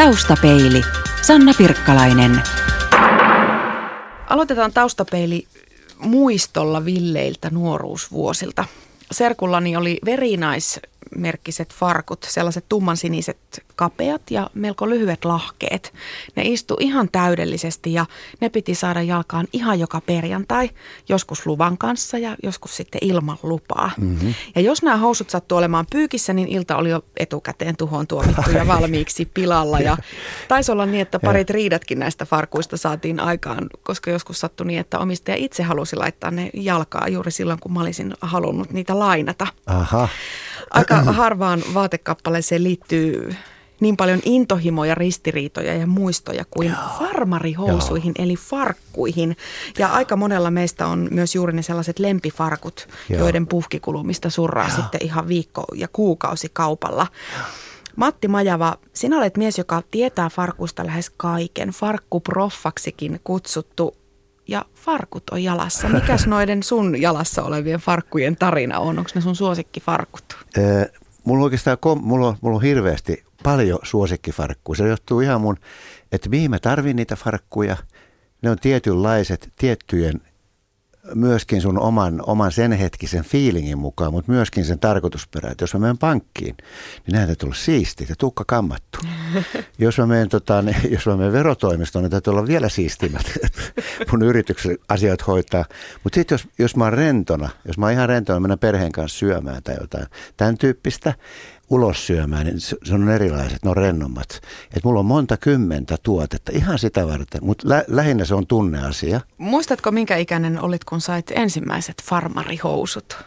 Taustapeili. Sanna Pirkkalainen. Aloitetaan taustapeili muistolla villeiltä nuoruusvuosilta. Serkullani oli verinais merkkiset farkut, sellaiset tummansiniset kapeat ja melko lyhyet lahkeet. Ne istu ihan täydellisesti ja ne piti saada jalkaan ihan joka perjantai, joskus luvan kanssa ja joskus sitten ilman lupaa. Mm-hmm. Ja jos nämä housut sattuu olemaan pyykissä, niin ilta oli jo etukäteen tuhoon tuomittu ja valmiiksi pilalla. Ja taisi olla niin, että parit riidatkin näistä farkuista saatiin aikaan, koska joskus sattui niin, että omistaja itse halusi laittaa ne jalkaa juuri silloin, kun mä olisin halunnut niitä lainata. Aha. Aika harvaan vaatekappaleeseen liittyy niin paljon intohimoja, ristiriitoja ja muistoja kuin Joo. farmarihousuihin Joo. eli farkkuihin. Ja aika monella meistä on myös juuri ne sellaiset lempifarkut, Joo. joiden puhkikulumista surraa Joo. sitten ihan viikko ja kuukausi kaupalla. Matti Majava, sinä olet mies, joka tietää farkuista lähes kaiken. Farkkuproffaksikin kutsuttu ja farkut on jalassa. Mikäs noiden sun jalassa olevien farkkujen tarina on? Onko ne sun suosikkifarkut? mulla on oikeastaan mulla on, mulla on hirveästi paljon suosikkifarkkuja. Se johtuu ihan mun, että mihin mä tarvin niitä farkkuja. Ne on tietynlaiset, tiettyjen myöskin sun oman, oman sen hetkisen fiilingin mukaan, mutta myöskin sen tarkoitusperä. Että jos mä menen pankkiin, niin näin täytyy olla siistiä ja tukka kammattu. jos mä menen, tota, jos mä menen verotoimistoon, niin täytyy olla vielä siistimmät mun yrityksen asiat hoitaa. Mutta sitten jos, jos mä oon rentona, jos mä oon ihan rentona, mennä perheen kanssa syömään tai jotain tämän tyyppistä, ulos syömään, niin se on erilaiset, ne on rennommat. Et mulla on monta kymmentä tuotetta ihan sitä varten, mutta lä- lähinnä se on tunneasia. Muistatko, minkä ikäinen olit, kun sait ensimmäiset farmarihousut?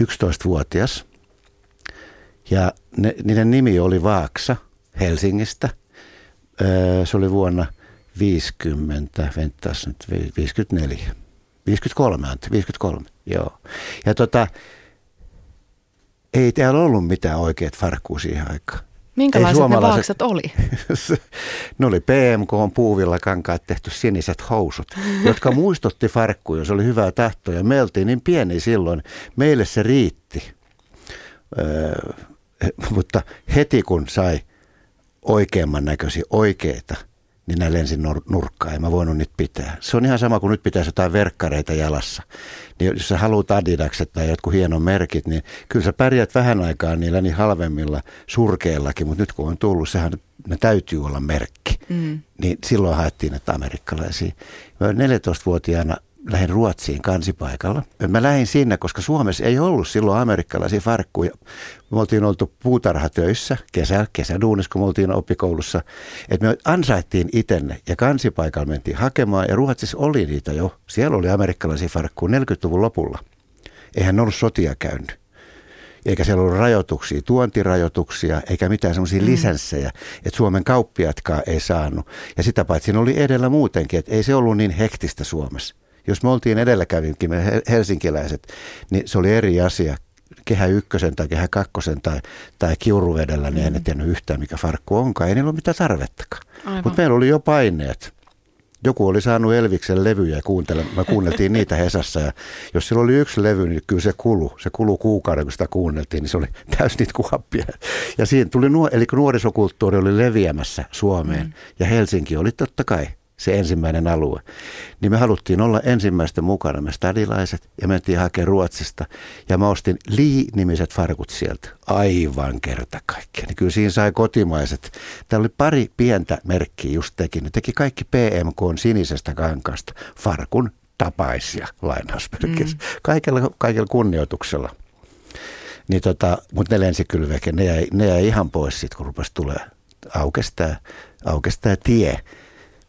11-vuotias. Ja ne, niiden nimi oli Vaaksa Helsingistä. Öö, se oli vuonna 50, ventas nyt 54. 53, 53, joo. Ja tota, ei täällä ollut mitään oikeat farkkuu siihen aikaan. Minkälaiset ne vaakset oli? ne oli PMK on puuvilla kankaat tehty siniset housut, jotka muistutti farkkuja. Se oli hyvää tahtoa ja me oltiin niin pieni silloin. Meille se riitti. Öö, mutta heti kun sai oikeamman näköisiä oikeita – niin ne lensi nurkkaan. En mä voinut niitä pitää. Se on ihan sama kuin nyt pitäisi jotain verkkareita jalassa. Niin jos sä haluat Adidakset tai jotkut hienon merkit, niin kyllä sä pärjät vähän aikaa niillä niin halvemmilla surkeillakin, mutta nyt kun on tullut, sehän ne täytyy olla merkki. Mm. Niin silloin haettiin näitä amerikkalaisia. Mä 14-vuotiaana lähdin Ruotsiin kansipaikalla. Mä lähdin sinne, koska Suomessa ei ollut silloin amerikkalaisia farkkuja. Me oltiin oltu puutarhatöissä kesä, kesäduunissa, kun me oltiin oppikoulussa. Että me ansaittiin itenne ja kansipaikalla mentiin hakemaan ja Ruotsissa oli niitä jo. Siellä oli amerikkalaisia farkkuja 40-luvun lopulla. Eihän ne ollut sotia käynyt eikä siellä ollut rajoituksia, tuontirajoituksia, eikä mitään semmoisia mm. lisenssejä, että Suomen kauppiatkaan ei saanut. Ja sitä paitsi siinä oli edellä muutenkin, että ei se ollut niin hektistä Suomessa. Jos me oltiin edelläkävinkin, me helsinkiläiset, niin se oli eri asia. Kehä ykkösen tai kehä kakkosen tai, tai kiuruvedellä, niin mm. en tiennyt yhtään mikä farkku onkaan. Ei niillä ole mitään tarvettakaan. Mutta meillä oli jo paineet. Joku oli saanut Elviksen levyjä ja kuuntele, me kuunneltiin niitä Hesassa. Ja jos sillä oli yksi levy, niin kyllä se kulu. Se kulu kuukauden, kun sitä kuunneltiin, niin se oli täysin niitä kuoppia. Ja siinä tuli, nuo, eli nuorisokulttuuri oli leviämässä Suomeen. Mm. Ja Helsinki oli totta kai se ensimmäinen alue. Niin me haluttiin olla ensimmäistä mukana, me stadilaiset, ja mentiin hakemaan Ruotsista. Ja mä ostin Lee-nimiset farkut sieltä. Aivan kerta kaikkea. Niin kyllä siinä sai kotimaiset. Täällä oli pari pientä merkkiä just teki. Ne teki kaikki PMK sinisestä kankaasta farkun tapaisia lainausmerkeissä. Mm. Kaikella, kaikella kunnioituksella. Niin tota, mutta ne lensi kyllä. Ne jäi, ne jäi ihan pois sitten, kun rupesi tulee aukestaa, aukestaa tie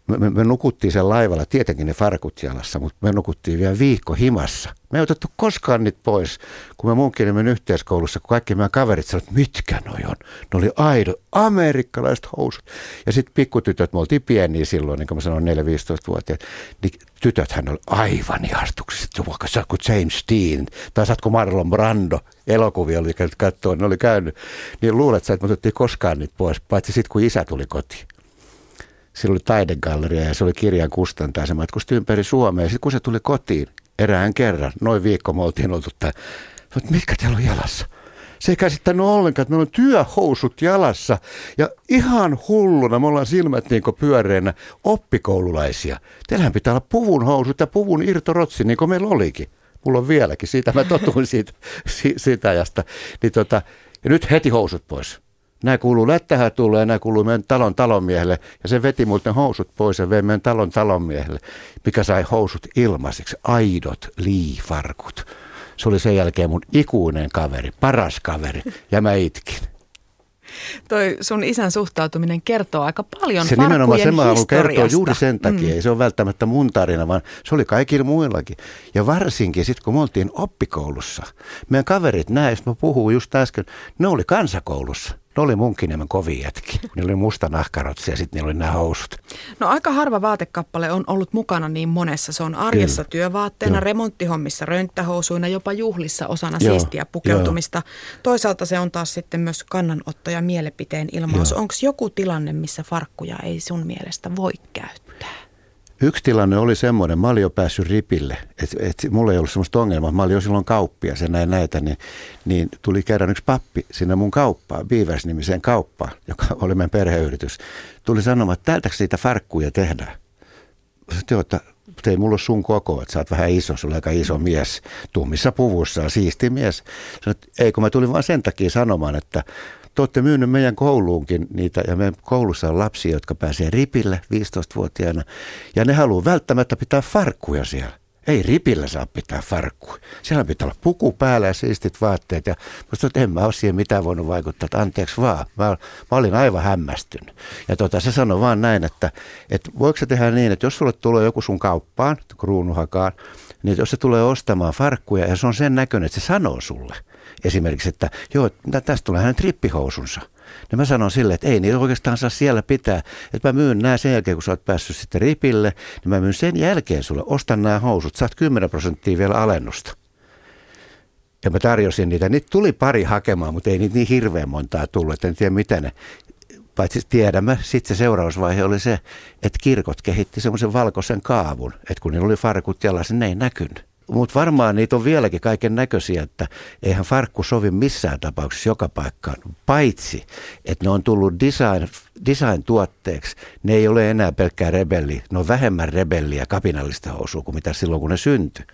me, me, me nukuttiin sen laivalla, tietenkin ne farkut jalassa, mutta me nukuttiin vielä viikko himassa. Me ei otettu koskaan niitä pois, kun me munkin yhteiskoulussa, kun kaikki meidän kaverit sanoivat, mitkä noi on. Ne oli aido, amerikkalaiset housut. Ja sitten pikkutytöt, me oltiin pieniä silloin, niin kuin mä sanoin, 4-15-vuotiaat, niin tytöthän oli aivan ihastuksessa, vaikka sä kuin James Dean, tai sä kuin Marlon Brando, elokuvia oli käynyt katsoa, ne oli käynyt, niin luulet sä, että me otettiin koskaan niitä pois, paitsi sitten kun isä tuli kotiin sillä oli taidegalleria ja se oli kirjan kustantaja. Se matkusti ympäri Suomea. Sitten kun se tuli kotiin erään kerran, noin viikko me oltiin oltu, että mitkä teillä on jalassa? Se ei käsittänyt ollenkaan, että meillä on työhousut jalassa ja ihan hulluna, me ollaan silmät niin pyöreänä oppikoululaisia. Teillähän pitää olla puvun housut ja puvun irtorotsi, niin kuin meillä olikin. Mulla on vieläkin, siitä mä totuin siitä, siitä ajasta. Niin tota, ja nyt heti housut pois. Nämä kuuluu lättähätulle ja nämä kuuluu meidän talon talonmiehelle. Ja se veti muuten housut pois ja vei meidän talon talonmiehelle, mikä sai housut ilmaiseksi. Aidot liifarkut. Se oli sen jälkeen mun ikuinen kaveri, paras kaveri. Ja mä itkin. Toi sun isän suhtautuminen kertoo aika paljon Se nimenomaan se mä kertoo juuri sen takia. Mm. Ei se ole välttämättä mun tarina, vaan se oli kaikilla muillakin. Ja varsinkin sitten, kun me oltiin oppikoulussa. Meidän kaverit, näistä mä puhuin just äsken, ne oli kansakoulussa. Ne oli munkin kovin jätki. Ne oli musta nahkarotsi ja sitten niillä oli nämä housut. No aika harva vaatekappale on ollut mukana niin monessa. Se on arjessa Kyllä. työvaatteena, Joo. remonttihommissa, rönttähousuina, jopa juhlissa osana Joo. siistiä pukeutumista. Joo. Toisaalta se on taas sitten myös kannanotto ja mielipiteen ilmaus. Onko joku tilanne, missä farkkuja ei sun mielestä voi käyttää? Yksi tilanne oli semmoinen, mä olin jo päässyt ripille, että et, mulla ei ollut semmoista ongelmaa. Mä olin jo silloin kauppia, se näin näitä, niin, niin tuli kerran yksi pappi sinne mun kauppaan, Beavers-nimiseen kauppaan, joka oli meidän perheyritys. Tuli sanomaan, että täältä siitä farkkuja tehdään. Sitten että ei mulla ole sun koko, että sä oot vähän iso, sulla aika iso mies, tummissa puvussa, siisti mies. Sanoin, että ei kun mä tulin vaan sen takia sanomaan, että te olette myynyt meidän kouluunkin niitä, ja meidän koulussa on lapsia, jotka pääsee ripille 15-vuotiaana, ja ne haluaa välttämättä pitää farkkuja siellä. Ei ripillä saa pitää farkkua. Siellä pitää olla puku päällä ja siistit vaatteet. Ja musta että en mä ole siihen mitään voinut vaikuttaa, että anteeksi vaan. Mä, mä olin aivan hämmästynyt. Ja tota, se sanoi vaan näin, että, että voiko se tehdä niin, että jos sulle tulee joku sun kauppaan, kruunuhakaan, niin jos se tulee ostamaan farkkuja ja se on sen näköinen, että se sanoo sulle – esimerkiksi, että joo, tästä tulee hänen trippihousunsa. Niin mä sanon sille, että ei niitä oikeastaan saa siellä pitää. Että mä myyn nämä sen jälkeen, kun sä oot päässyt sitten ripille, niin mä myyn sen jälkeen sulle. Ostan nämä housut, saat 10 prosenttia vielä alennusta. Ja mä tarjosin niitä. Niitä tuli pari hakemaan, mutta ei niitä niin hirveän montaa tullut. Että en tiedä, mitä ne paitsi tiedämme, sitten se seurausvaihe oli se, että kirkot kehitti semmoisen valkoisen kaavun, että kun niillä oli farkut jalassa, niin ne ei näkynyt. Mutta varmaan niitä on vieläkin kaiken näköisiä, että eihän farkku sovi missään tapauksessa joka paikkaan, paitsi että ne on tullut design, design-tuotteeksi. Ne ei ole enää pelkkää rebelli, ne on vähemmän rebelliä kapinallista housua kuin mitä silloin, kun ne syntyi.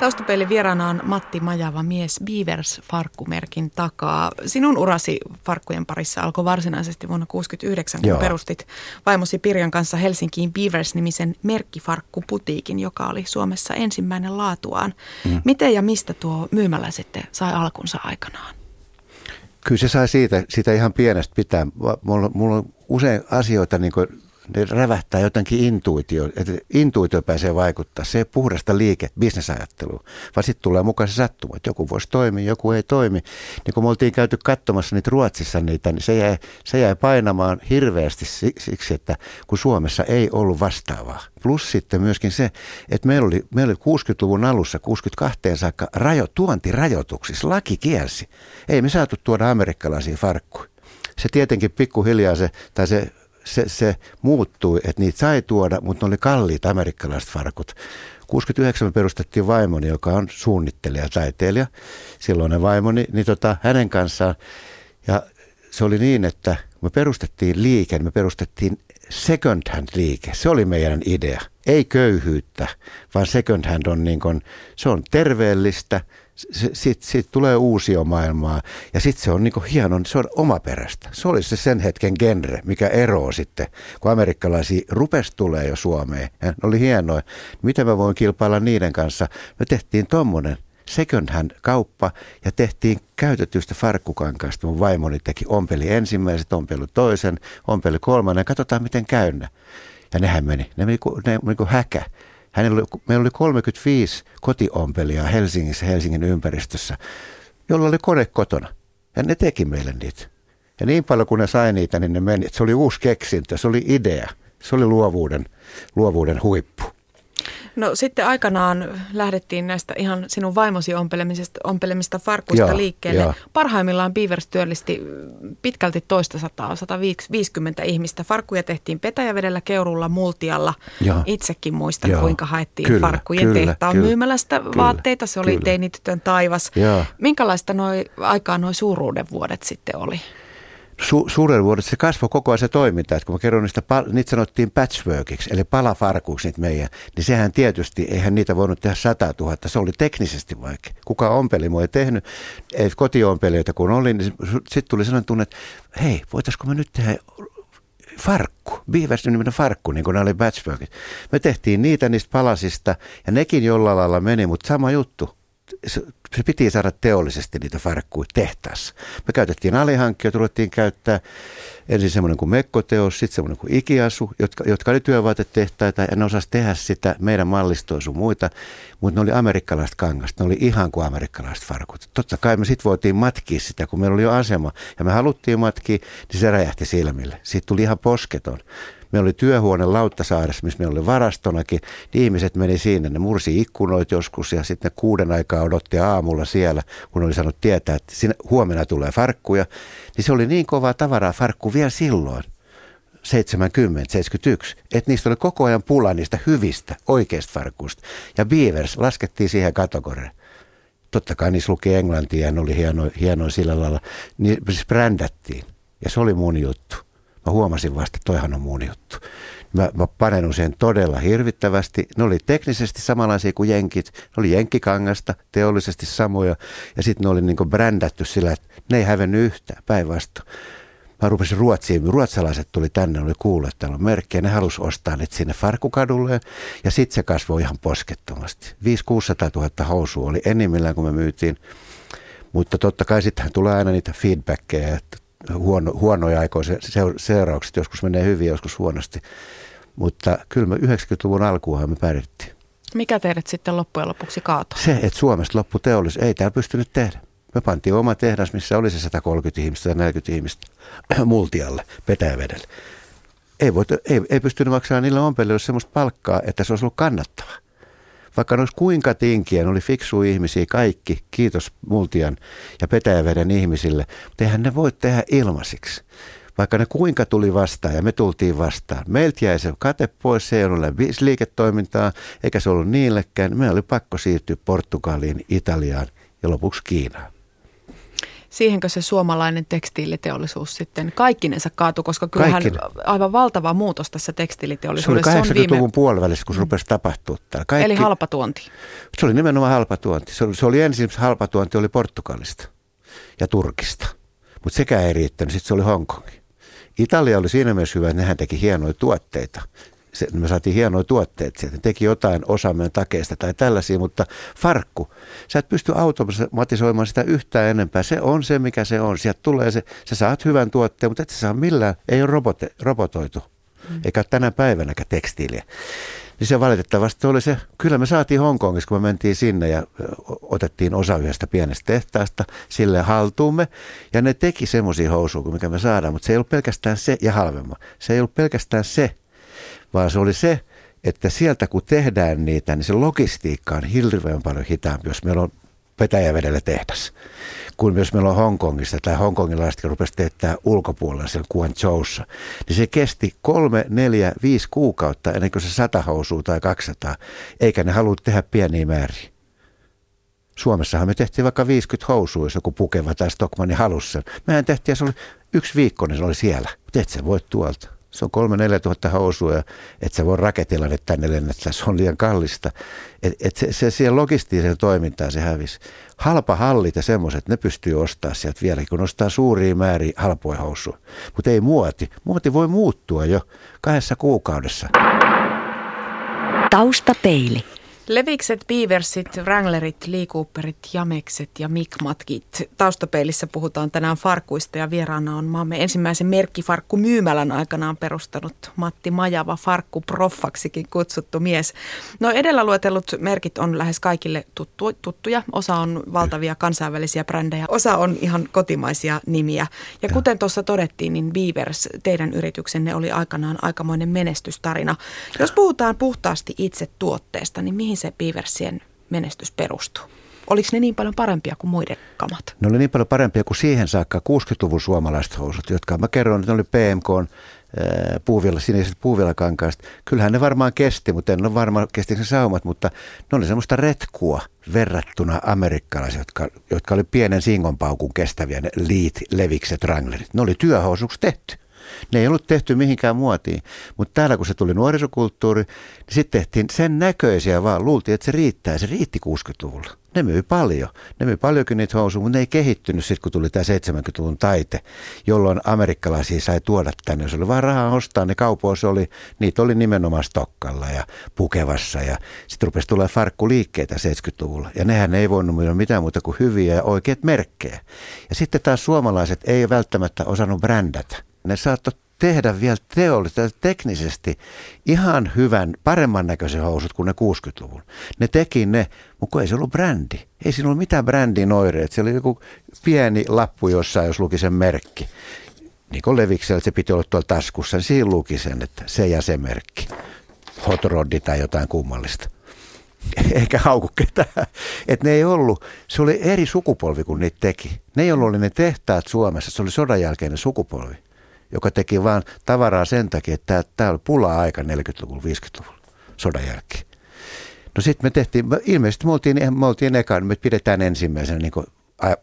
Taustapeilin vieraana on Matti Majava mies Beavers-farkkumerkin takaa. Sinun urasi farkkujen parissa alkoi varsinaisesti vuonna 1969, kun Joo. perustit vaimosi Pirjan kanssa Helsinkiin Beavers-nimisen merkkifarkkuputiikin, joka oli Suomessa ensimmäinen laatuaan. Mm. Miten ja mistä tuo myymälä sitten sai alkunsa aikanaan? Kyllä se sai siitä, siitä ihan pienestä pitää. Mulla, mulla on usein asioita niin kuin ne rävähtää jotenkin intuitio, että intuitio pääsee vaikuttaa. Se ei puhdasta liike, bisnesajattelua, vaan sitten tulee mukaan se sattuma, että joku voisi toimia, joku ei toimi. Niin kun me oltiin käyty katsomassa niitä Ruotsissa niitä, niin se jäi, se jäi painamaan hirveästi siksi, että kun Suomessa ei ollut vastaavaa. Plus sitten myöskin se, että meillä oli, meillä oli 60-luvun alussa, 62 saakka rajo, tuontirajoituksissa, laki kielsi. Ei me saatu tuoda amerikkalaisia farkkuja se tietenkin pikkuhiljaa se, tai se se, se muuttui, että niitä sai tuoda, mutta ne oli kalliit amerikkalaiset farkut. 69 me perustettiin vaimoni, joka on suunnittelija, taiteilija, silloinen vaimoni, niin tota, hänen kanssaan. Ja se oli niin, että me perustettiin liike, me perustettiin second hand liike. Se oli meidän idea. Ei köyhyyttä, vaan second hand on niin kuin, se on terveellistä, sitten sit tulee uusia maailmaa ja sitten se on niinku hieno, se on omaperäistä. Se oli se sen hetken genre, mikä eroo sitten, kun amerikkalaisia rupes tulee jo Suomeen. Ja ne oli hienoa. Miten mä voin kilpailla niiden kanssa? Me tehtiin tommonen second hand kauppa ja tehtiin käytetystä farkkukankaasta. Mun vaimoni teki ompeli ensimmäiset, ompeli toisen, ompeli kolmannen. Katsotaan miten käynnä. Ja nehän meni, ne meni, ne meni kuin häkä. Hänellä oli, meillä oli 35 kotiompelijaa Helsingissä, Helsingin ympäristössä, jolla oli kone kotona. Ja ne teki meille niitä. Ja niin paljon kun ne sai niitä, niin ne meni. Se oli uusi keksintö, se oli idea. Se oli luovuuden, luovuuden huippu. No sitten aikanaan lähdettiin näistä ihan sinun vaimosi ompelemista, ompelemista farkuista Joo, liikkeelle. joo. Parhaimmillaan Beavers työllisti pitkälti toista sataa, 150 ihmistä. Farkkuja tehtiin Petäjävedellä, Keurulla, Multialla. Joo. Itsekin muistan, Joo. kuinka haettiin Kyllä, farkkujen kyllä, tehtaan kyllä, myymälästä kyllä, vaatteita. Se oli kyllä. teinitytön taivas. Joo. Minkälaista noi, aikaa nuo suuruuden vuodet sitten oli? Su- suuren vuodet se kasvoi koko ajan se toiminta, että kun mä kerron niistä, pal- niitä sanottiin patchworkiksi, eli palafarkuiksi niitä meidän, niin sehän tietysti, eihän niitä voinut tehdä 100 000, se oli teknisesti vaikea. Kuka ompelimo ei tehnyt, ei kotiompelijoita kun oli, niin sitten tuli sellainen tunne, että hei, voitaisiko me nyt tehdä farkku, Beavers niminen farkku, niin kuin ne oli patchworkit. Me tehtiin niitä niistä palasista, ja nekin jollain lailla meni, mutta sama juttu, se, piti saada teollisesti niitä farkkuja tehtaassa. Me käytettiin alihankkijoita, ruvettiin käyttää ensin semmoinen kuin mekkoteos, sitten semmoinen kuin ikiasu, jotka, jotka oli työvaatetehtaita ja ne osasi tehdä sitä meidän mallistoa sun muita, mutta ne oli amerikkalaiset kangasta, ne oli ihan kuin amerikkalaiset farkut. Totta kai me sitten voitiin matkia sitä, kun meillä oli jo asema ja me haluttiin matkia, niin se räjähti silmille. Siitä tuli ihan posketon. Meillä oli työhuone Lauttasaaressa, missä meillä oli varastonakin. Niin ihmiset meni siinä, ne mursi ikkunoit joskus ja sitten kuuden aikaa odotti aamulla siellä, kun oli saanut tietää, että siinä huomenna tulee farkkuja. Niin se oli niin kovaa tavaraa farkku vielä silloin. 70, 71, että niistä oli koko ajan pula niistä hyvistä, oikeista farkuista. Ja Beavers laskettiin siihen kategoriaan. Totta kai niissä luki englantia ja ne oli hienoja hieno sillä lailla. Niin siis brändättiin. Ja se oli mun juttu. Mä huomasin vasta, että toihan on mun juttu. Mä, mä panenun sen todella hirvittävästi. Ne oli teknisesti samanlaisia kuin jenkit. Ne oli jenkkikangasta, teollisesti samoja. Ja sitten ne oli niinku brändätty sillä, että ne ei hävennyt yhtään, päinvastoin. Mä rupesin Ruotsiin, ruotsalaiset tuli tänne, ne oli kuullut, että täällä on merkkejä, ne halusi ostaa ne sinne Farkukadulle ja sitten se kasvoi ihan poskettomasti. 500 000 housua oli enimmillään, kun me myytiin, mutta totta kai sittenhän tulee aina niitä feedbackkejä, että huono, huonoja aikoja se, se, seuraukset, joskus menee hyvin, joskus huonosti. Mutta kyllä me 90-luvun alkuunhan me pärjättiin. Mikä teidät sitten loppujen lopuksi kaatoi? Se, että Suomesta loppu teollisuus, ei täällä pystynyt tehdä. Me pantiin oma tehdas, missä oli se 130 ihmistä tai 40 ihmistä multialle, Petäjävedelle. Ei, voitu, ei, ei pystynyt maksamaan niille ompelijoille sellaista palkkaa, että se olisi ollut kannattava. Vaikka ne olisi kuinka tinkiä, ne oli fiksuja ihmisiä kaikki, kiitos Multian ja Petäjäveden ihmisille, mutta eihän ne voi tehdä ilmaisiksi. Vaikka ne kuinka tuli vastaan ja me tultiin vastaan. Meiltä jäi se kate pois, se ei ollut liiketoimintaa, eikä se ollut niillekään. Meillä oli pakko siirtyä Portugaliin, Italiaan ja lopuksi Kiinaan. Siihenkö se suomalainen tekstiiliteollisuus sitten kaikkinensa kaatui, koska kyllähän Kaikki. aivan valtava muutos tässä Se oli tekstiiliteollisuudessa on 80-luvun viime... puolivälissä, kun se rupesi tapahtua täällä. Kaikki, Eli halpa tuonti. Se oli nimenomaan halpatuonti. Se oli, se oli ensin halpa tuonti oli Portugalista ja Turkista, mutta sekään ei riittänyt. Sitten se oli Hongkongi. Italia oli siinä mielessä hyvä, että nehän teki hienoja tuotteita. Se, me saatiin hienoja tuotteita sieltä. Ne teki jotain osa meidän takeista tai tällaisia, mutta farkku, sä et pysty automatisoimaan sitä yhtään enempää. Se on se, mikä se on. Sieltä tulee se, sä saat hyvän tuotteen, mutta et sä saa millään, ei ole robote, robotoitu. Mm. Eikä ole tänä päivänäkään tekstiiliä. Niin se valitettavasti oli se, kyllä me saatiin Hongkongissa, kun me mentiin sinne ja otettiin osa yhdestä pienestä tehtaasta sille haltuumme. Ja ne teki semmoisia housuja mikä me saadaan, mutta se ei ollut pelkästään se ja halvemma. Se ei ollut pelkästään se, vaan se oli se, että sieltä kun tehdään niitä, niin se logistiikka on hirveän paljon hitaampi, jos meillä on Petäjävedellä tehdas, kuin jos meillä on Hongkongissa tai hongkongilaiset rupesi teettää ulkopuolella siellä Guangzhoussa, niin se kesti kolme, neljä, viisi kuukautta ennen kuin se sata housua tai 200, eikä ne halua tehdä pieniä määriä. Suomessahan me tehtiin vaikka 50 housua, jos joku pukeva tai Stockmanni halusi sen. Mehän tehtiin se oli yksi viikko, niin se oli siellä. Mutta et sä voi tuolta. Se on kolme, neljä tuhatta housua ja et sä voi raketilla ne tänne lennättää, se on liian kallista. Et, et se, se siihen logistiiseen toimintaan se hävisi. Halpa hallit ja semmoiset, ne pystyy ostamaan sieltä vieläkin, kun ostaa suuria määriä halpoja housuja. Mutta ei muoti. Muoti voi muuttua jo kahdessa kuukaudessa. Taustapeili. Levikset, Beaversit, Wranglerit, Lee Cooperit, Jamekset ja Mikmatkit. Taustapeilissä puhutaan tänään farkuista ja vieraana on maamme ensimmäisen merkkifarkku myymälän aikanaan perustanut Matti Majava, farkku proffaksikin kutsuttu mies. No edellä luetellut merkit on lähes kaikille tuttu, tuttuja. Osa on valtavia kansainvälisiä brändejä, osa on ihan kotimaisia nimiä. Ja kuten tuossa todettiin, niin Beavers, teidän yrityksenne oli aikanaan aikamoinen menestystarina. Jos puhutaan puhtaasti itse tuotteesta, niin mihin se Beaversien menestys perustuu? Oliko ne niin paljon parempia kuin muiden kamat? Ne oli niin paljon parempia kuin siihen saakka 60-luvun suomalaiset housut, jotka mä kerron, että ne oli PMK puuvilla, siniset puuvillakankaista. Kyllähän ne varmaan kesti, mutta en ole varma ne saumat, mutta ne oli semmoista retkua verrattuna amerikkalaisiin, jotka, jotka oli pienen singonpaukun kestäviä, ne liit, levikset, wranglerit. Ne oli työhousuksi tehty. Ne ei ollut tehty mihinkään muotiin, mutta täällä kun se tuli nuorisokulttuuri, niin sitten tehtiin sen näköisiä vaan. Luultiin, että se riittää. Se riitti 60-luvulla. Ne myi paljon. Ne myi paljonkin niitä housuja, mutta ne ei kehittynyt sitten, kun tuli tämä 70-luvun taite, jolloin amerikkalaisia sai tuoda tänne. Se oli vain rahaa ostaa, ne kaupoissa oli, niitä oli nimenomaan Stokkalla ja Pukevassa ja sitten rupesi tulla farkkuliikkeitä 70-luvulla. Ja nehän ei voinut myydä mitään muuta kuin hyviä ja oikeat merkkejä. Ja sitten taas suomalaiset ei välttämättä osannut brändätä saattoi tehdä vielä teollisesti teknisesti ihan hyvän, paremman näköisen housut kuin ne 60-luvun. Ne teki ne, mutta ei se ollut brändi. Ei siinä ollut mitään brändin oireet. Se oli joku pieni lappu jossain, jos luki sen merkki. Niin kuin Leviksellä se piti olla tuolla taskussa, niin siinä luki sen, että se ja se merkki. Hot roddi tai jotain kummallista. Eikä hauku ketään. Että ne ei ollut, se oli eri sukupolvi kuin niitä teki. Ne ei ollut ne tehtaat Suomessa, se oli sodan jälkeinen sukupolvi joka teki vaan tavaraa sen takia, että tämä oli pula-aika 40-luvulla, 50-luvulla, sodan jälkeen. No sitten me tehtiin, ilmeisesti me oltiin, me oltiin eka, me pidetään ensimmäisenä, niin kuin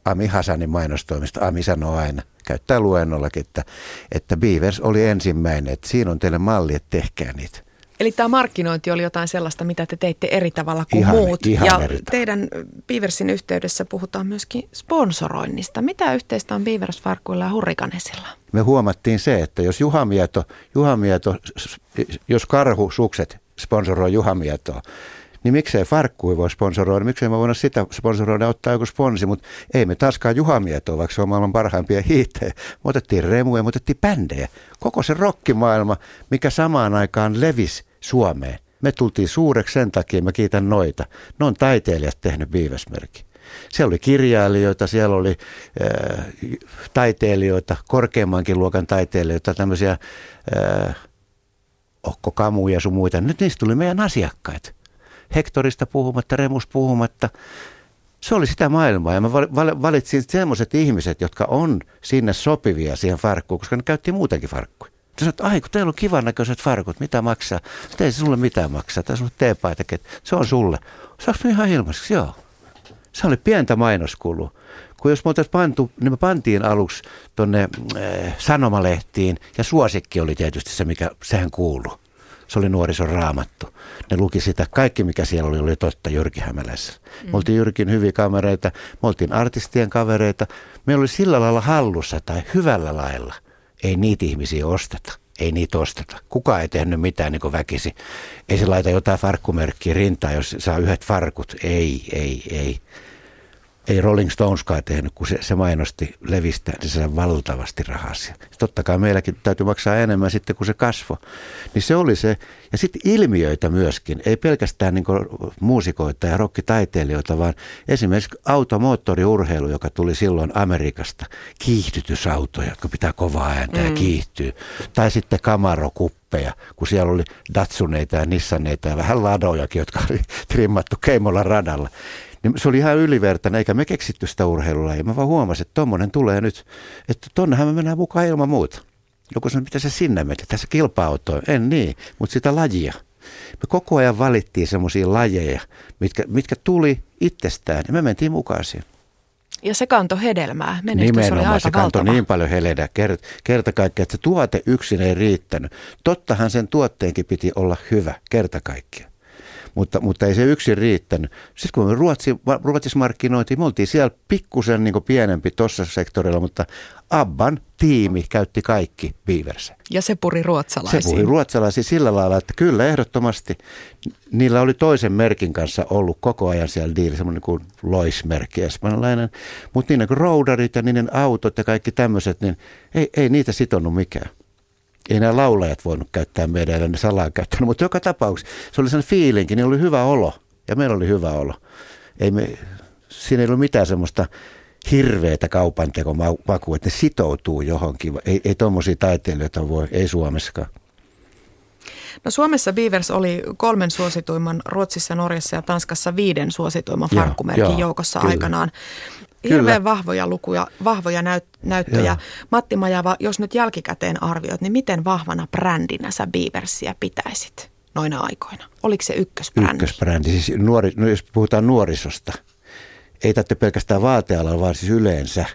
Ami Hasanin mainostoimista, Ami sanoo aina, käyttää luennollakin, että, että Beavers oli ensimmäinen, että siinä on teille malli, että tehkää niitä. Eli tämä markkinointi oli jotain sellaista, mitä te teitte eri tavalla kuin ihan, muut. Ihan ja eri teidän Beaversin yhteydessä puhutaan myöskin sponsoroinnista. Mitä yhteistä on Beavers-farkkuilla ja hurrikanesilla? Me huomattiin se, että jos Juha Mieto, Juha Mieto jos Karhu Sukset sponsoroi Juha Mietoa, niin miksei farkkui voi sponsoroida, miksei me voida sitä sponsoroida ottaa joku sponsi, mutta ei me taaskaan Juha Mietoa, vaikka se on maailman parhaimpia hiittejä. Me otettiin remuja, me otettiin bändejä. Koko se rokkimaailma, mikä samaan aikaan levisi Suomeen. Me tultiin suureksi sen takia, mä kiitän noita. Ne on taiteilijat tehnyt viivesmerkki. Siellä oli kirjailijoita, siellä oli äh, taiteilijoita, korkeammankin luokan taiteilijoita, tämmöisiä äh, Okko Kamuja ja sun muita. Nyt niistä tuli meidän asiakkaita. Hektorista puhumatta, Remus puhumatta. Se oli sitä maailmaa ja mä valitsin semmoiset ihmiset, jotka on sinne sopivia siihen farkkuun, koska ne käytti muutenkin farkkuja. Sanoit, että ai kun teillä on kivan näköiset farkut, mitä maksaa? Ei se sulle mitään maksaa, tässä on teepaitakin, se on sulle. Saanko ihan ilmaiseksi? Joo. Se oli pientä mainoskulua. Kun jos me oltaisiin pantu, niin me pantiin aluksi tuonne äh, sanomalehtiin ja suosikki oli tietysti se, mikä sehän kuuluu. Se oli nuorison raamattu. Ne luki sitä, kaikki mikä siellä oli, oli totta Jyrki Hämälässä. Mm. Me oltiin Jyrkin hyviä kavereita, me oltiin artistien kavereita. Me oli sillä lailla hallussa tai hyvällä lailla. Ei niitä ihmisiä osteta. Ei niitä osteta. Kuka ei tehnyt mitään niin väkisi. Ei se laita jotain farkkumerkkiä rintaan, jos saa yhdet farkut. Ei, ei, ei ei Rolling Stoneskaan tehnyt, kun se, se mainosti levistä, niin se valtavasti rahaa Totta kai meilläkin täytyy maksaa enemmän sitten, kun se kasvo. Niin se oli se. Ja sitten ilmiöitä myöskin, ei pelkästään niin muusikoita ja rokkitaiteilijoita, vaan esimerkiksi automoottoriurheilu, joka tuli silloin Amerikasta. Kiihdytysautoja, jotka pitää kovaa ääntä mm. ja kiihtyy. Tai sitten kamarokuppeja, kun siellä oli Datsuneita ja Nissaneita ja vähän ladojakin, jotka oli trimmattu Keimolan radalla. Niin se oli ihan ylivertainen, eikä me keksitty sitä urheilulajia. Mä vaan huomasin, että tommonen tulee nyt, että tonnehan me mennään mukaan ilman muuta. Joku sanoi, mitä se sinne meni, tässä kilpa En niin, mutta sitä lajia. Me koko ajan valittiin semmoisia lajeja, mitkä, mitkä tuli itsestään ja me mentiin mukaan siihen. Ja se kanto hedelmää. Menestys Nimenomaan, oli se kantoi niin paljon heledää kerta, kerta kaikkiaan, että se tuote yksin ei riittänyt. Tottahan sen tuotteenkin piti olla hyvä kerta kaikkiaan. Mutta, mutta ei se yksin riittänyt. Sitten kun me Ruotsi, Ruotsissa markkinoitiin, me oltiin siellä pikkusen niin pienempi tuossa sektorilla, mutta Abban tiimi käytti kaikki Beavers. Ja se puri ruotsalaisiin. Se puri ruotsalaisiin sillä lailla, että kyllä ehdottomasti niillä oli toisen merkin kanssa ollut koko ajan siellä diili, semmoinen kuin Lois-merkki espanjalainen. Mutta niin kuin roudarit ja niiden autot ja kaikki tämmöiset, niin ei, ei niitä sitonut mikään ei nämä laulajat voinut käyttää meidän, ja ne salaa käyttänyt, mutta joka tapauksessa se oli sen fiilinki, niin oli hyvä olo, ja meillä oli hyvä olo. Ei me, siinä ei ollut mitään semmoista hirveätä kaupantekomakua, että ne sitoutuu johonkin. Ei, ei tuommoisia taiteilijoita voi, ei Suomessakaan. No Suomessa Beavers oli kolmen suosituimman, Ruotsissa, Norjassa ja Tanskassa viiden suosituimman farkkumerkin joukossa kyllä. aikanaan. Hirveän vahvoja lukuja, vahvoja näyt, näyttöjä. Joo. Matti Majava, jos nyt jälkikäteen arvioit, niin miten vahvana brändinä sä Beaversia pitäisit noina aikoina? Oliko se ykkösbrändi? Ykkösbrändi, siis nuori, no jos puhutaan nuorisosta. Ei tarvitse pelkästään vaatealalla, vaan siis yleensä.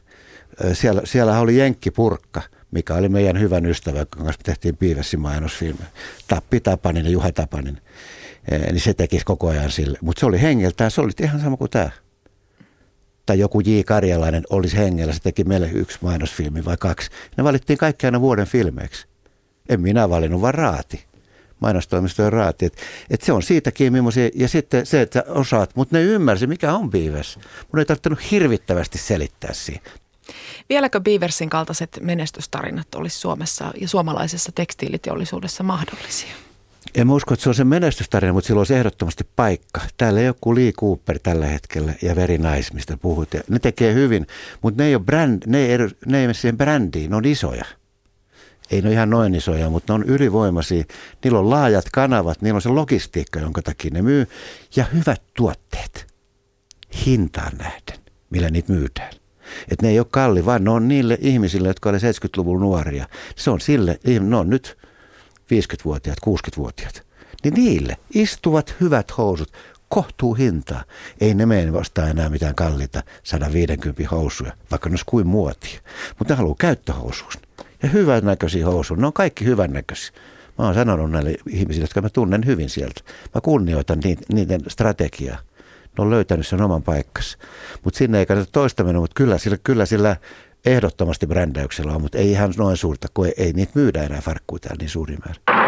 Siellä, siellä oli Jenkki Purkka, mikä oli meidän hyvän ystävä, jonka kanssa me tehtiin Beaversin mainosfilmi. Tappi Tapanin ja Juha Tapanin. Niin se tekisi koko ajan sille. Mutta se oli hengeltään, se oli ihan sama kuin tämä tai joku J. Karjalainen olisi hengellä, se teki meille yksi mainosfilmi vai kaksi. Ne valittiin kaikki aina vuoden filmeiksi. En minä valinnut, vaan raati. Mainostoimistojen raati. Et, et se on siitäkin millaisia, ja sitten se, että osaat, mutta ne ymmärsi, mikä on Beavers. Mun ei tarvinnut hirvittävästi selittää siihen. Vieläkö Beaversin kaltaiset menestystarinat olisi Suomessa ja suomalaisessa tekstiiliteollisuudessa mahdollisia? En mä usko, että se on se menestystarina, mutta sillä olisi ehdottomasti paikka. Täällä ei ole kuin Lee Cooper tällä hetkellä ja Very Nice, mistä puhut. Ne tekee hyvin, mutta ne ei ole, brand, ne ei, ne ei mene siihen brändiin, ne on isoja. Ei ne ole ihan noin isoja, mutta ne on ylivoimaisia. Niillä on laajat kanavat, niillä on se logistiikka, jonka takia ne myy. Ja hyvät tuotteet hintaan nähden, millä niitä myydään. Et ne ei ole kalli, vaan ne on niille ihmisille, jotka oli 70-luvun nuoria. Se on sille, ne on nyt 50-vuotiaat, 60-vuotiaat, niin niille istuvat hyvät housut kohtuu hintaa. Ei ne mene vastaan enää mitään kalliita 150 housuja, vaikka ne olisi kuin muotia. Mutta ne haluaa käyttöhousuus. Ja hyvän näköisiä housuja. Ne on kaikki hyvän näköisiä. Mä oon sanonut näille ihmisille, jotka mä tunnen hyvin sieltä. Mä kunnioitan niiden strategiaa. Ne on löytänyt sen oman paikkansa. Mutta sinne ei kannata toista mennä, mutta kyllä sillä, kyllä sillä ehdottomasti brändäyksellä on, mutta ei ihan noin suurta, kun ei, ei niitä myydä enää farkkuja täällä niin suuri määrä.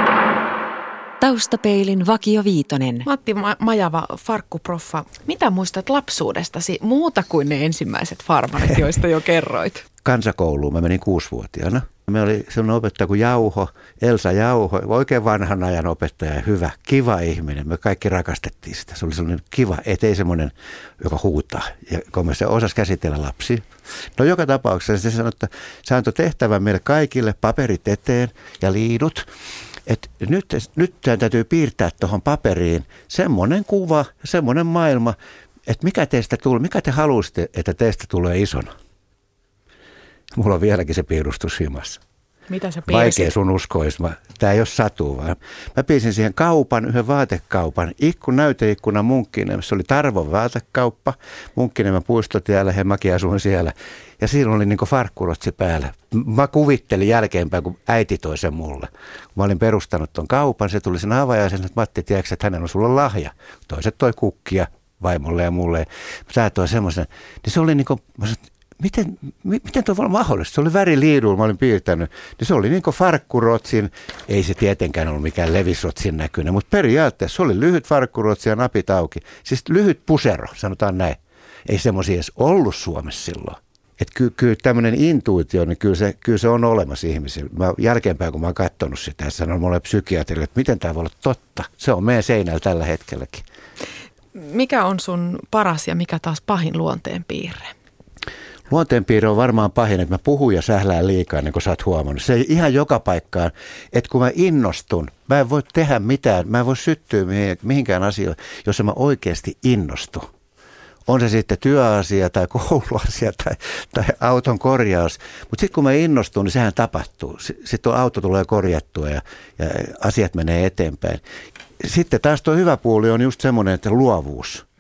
Taustapeilin Vakio Viitonen. Matti Majava, farkkuproffa. Mitä muistat lapsuudestasi muuta kuin ne ensimmäiset farmarit, joista jo kerroit? Kansakouluun mä menin kuusivuotiaana. Me oli sellainen opettaja kuin Jauho, Elsa Jauho, oikein vanhan ajan opettaja, hyvä, kiva ihminen. Me kaikki rakastettiin sitä. Se oli sellainen kiva, ettei semmoinen, joka huutaa. Ja kun se osasi käsitellä lapsi. No joka tapauksessa se sanoi, että se antoi tehtävän meille kaikille paperit eteen ja liidut. Et nyt, nyt täytyy piirtää tuohon paperiin semmoinen kuva, semmoinen maailma, että mikä teistä tulee, mikä te haluaisitte, että teistä tulee isona. Mulla on vieläkin se piirustus himassa. Mitä sä piirsit? Vaikea sun uskois. Tämä ei ole satu, vaan mä piirsin siihen kaupan, yhden vaatekaupan. Ikkun näyteikkuna Munkkinen. Se oli Tarvon vaatekauppa. Munkkinen puistotiellä ja mäkin asuin siellä. Ja siinä oli niin farkkurotsi päällä. Mä kuvittelin jälkeenpäin, kun äiti toi sen mulle. Kun mä olin perustanut ton kaupan, se tuli sen avajaisen, että Matti, tiedätkö, että hänellä on sulla lahja. Toiset toi kukkia vaimolle ja mulle. Sä toi semmoisen. Niin se oli niin kuin, mä sanoin, miten, miten tuo olla mahdollista? Se oli väriliidulla, mä olin piirtänyt. Niin se oli niin kuin farkkurotsin, ei se tietenkään ollut mikään levisrotsin näköinen, mutta periaatteessa se oli lyhyt farkkurotsi ja napit auki. Siis lyhyt pusero, sanotaan näin. Ei semmoisia edes ollut Suomessa silloin. Että ky, kyllä tämmöinen intuitio, niin kyllä se, kyllä se on olemassa ihmisillä. Mä jälkeenpäin, kun mä oon katsonut sitä, sanon mulle psykiatrille, että miten tämä voi olla totta. Se on meidän seinällä tällä hetkelläkin. Mikä on sun paras ja mikä taas pahin luonteen piirre? Luonteenpiirre on varmaan pahin, että mä puhun ja sählään liikaa, niin kuin sä oot huomannut. Se ei ihan joka paikkaan, että kun mä innostun, mä en voi tehdä mitään, mä en voi syttyä mihinkään asioihin, jos mä oikeasti innostun. On se sitten työasia tai kouluasia tai, tai auton korjaus. Mutta sitten kun mä innostun, niin sehän tapahtuu. Sitten tuo auto tulee korjattua ja, ja asiat menee eteenpäin. Sitten taas tuo hyvä puoli on just semmoinen, että luovuus –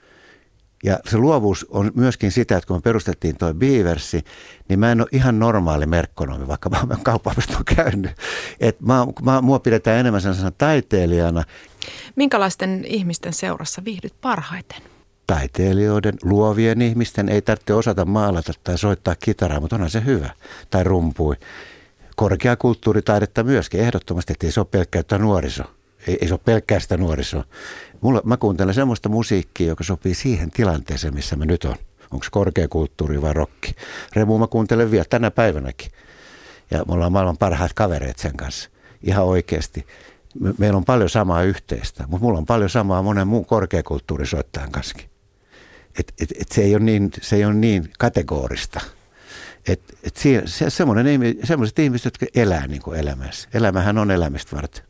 ja se luovuus on myöskin sitä, että kun me perustettiin tuo Beaversi, niin mä en ole ihan normaali merkkonomi, vaikka mä olen kauppaamista käynyt. Et mä, mä, mua pidetään enemmän sellaisena taiteilijana, Minkälaisten ihmisten seurassa viihdyt parhaiten? taiteilijoiden, luovien ihmisten ei tarvitse osata maalata tai soittaa kitaraa, mutta onhan se hyvä. Tai rumpui. Korkeakulttuuritaidetta myöskin ehdottomasti, että ei se ole pelkkää nuoriso. Ei, ei se ole pelkkää sitä nuorisoa. Mulla, mä kuuntelen semmoista musiikkia, joka sopii siihen tilanteeseen, missä mä nyt on. Onko se korkeakulttuuri vai rokki? Remu mä kuuntelen vielä tänä päivänäkin. Ja me ollaan maailman parhaat kavereet sen kanssa. Ihan oikeasti. Me, meillä on paljon samaa yhteistä, mutta mulla on paljon samaa monen muun korkeakulttuurisoittajan kanssa. Et, et, et se, ei ole niin, se ei ole niin kategorista. Et, et siinä, se, semmoiset ihmiset, jotka elää niin kuin elämässä. Elämähän on elämistä varten.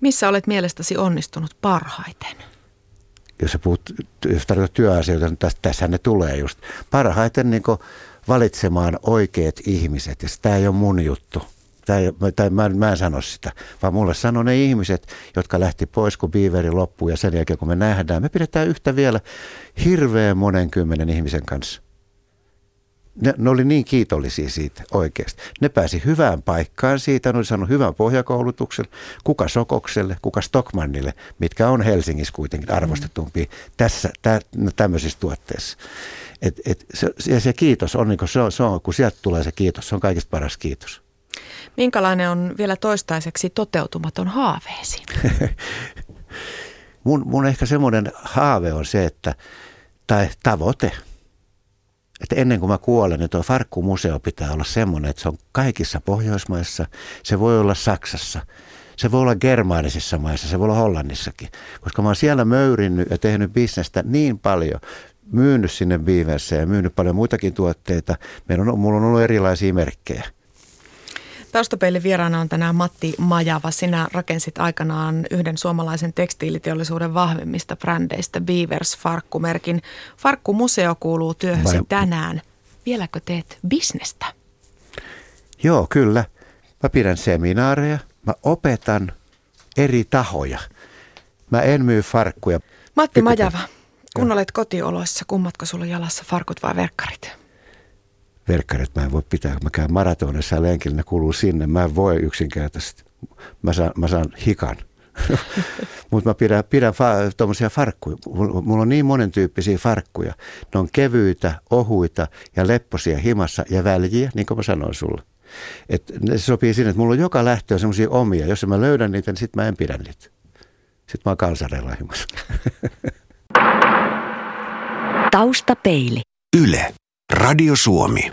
Missä olet mielestäsi onnistunut parhaiten? Jos puhut, jos tarkoitat työasioita, niin tässä, ne tulee just. Parhaiten niin valitsemaan oikeat ihmiset, ja sitä ei ole mun juttu. Tai, tai mä, mä en sano sitä, vaan mulle sanoo ne ihmiset, jotka lähti pois, kun Beaveri loppuu ja sen jälkeen kun me nähdään, me pidetään yhtä vielä hirveän monen kymmenen ihmisen kanssa. Ne, ne oli niin kiitollisia siitä oikeasti. Ne pääsi hyvään paikkaan siitä, ne oli saanut hyvän pohjakoulutuksen, kuka Sokokselle, kuka Stockmannille, mitkä on Helsingissä kuitenkin arvostetumpia tässä, tä, no, tämmöisissä tuotteissa. Et, et, se, ja se kiitos on, niin kuin se on, se on, kun sieltä tulee se kiitos, se on kaikista paras kiitos. Minkälainen on vielä toistaiseksi toteutumaton haaveesi? mun, mun ehkä semmoinen haave on se, että, tai tavoite, että ennen kuin mä kuolen, niin tuo Farkkumuseo pitää olla semmoinen, että se on kaikissa Pohjoismaissa, se voi olla Saksassa, se voi olla germaanisissa maissa, se voi olla Hollannissakin. Koska mä oon siellä möyrinnyt ja tehnyt bisnestä niin paljon, myynyt sinne Beaverseen ja myynyt paljon muitakin tuotteita. Meillä on, mulla on ollut erilaisia merkkejä. Taustapeilin vieraana on tänään Matti Majava. Sinä rakensit aikanaan yhden suomalaisen tekstiiliteollisuuden vahvimmista brändeistä Beavers Farkkumerkin. Farkkumuseo kuuluu työhösi Vai... tänään. Vieläkö teet bisnestä? Joo, kyllä. Mä pidän seminaareja, mä opetan eri tahoja. Mä en myy farkkuja. Matti Majava, kun olet kotioloissa, kummatko sulla jalassa, farkut vai verkkarit? Verkkarit mä en voi pitää. Mä käyn maratonissa ja lenkillä, ne kuuluu sinne. Mä en voi yksinkertaisesti. Mä saan, mä saan hikan. Mutta mä pidän, pidän fa- tuommoisia farkkuja. Mulla on niin monen tyyppisiä farkkuja. Ne on kevyitä, ohuita ja lepposia himassa ja väljiä, niin kuin mä sanoin sulle. Et ne sopii siinä, että mulla on joka lähtö semmoisia omia. Jos mä löydän niitä, niin sit mä en pidä niitä. Sitten mä oon kansareilla himassa. Taustapeili. Yle. Radio Suomi.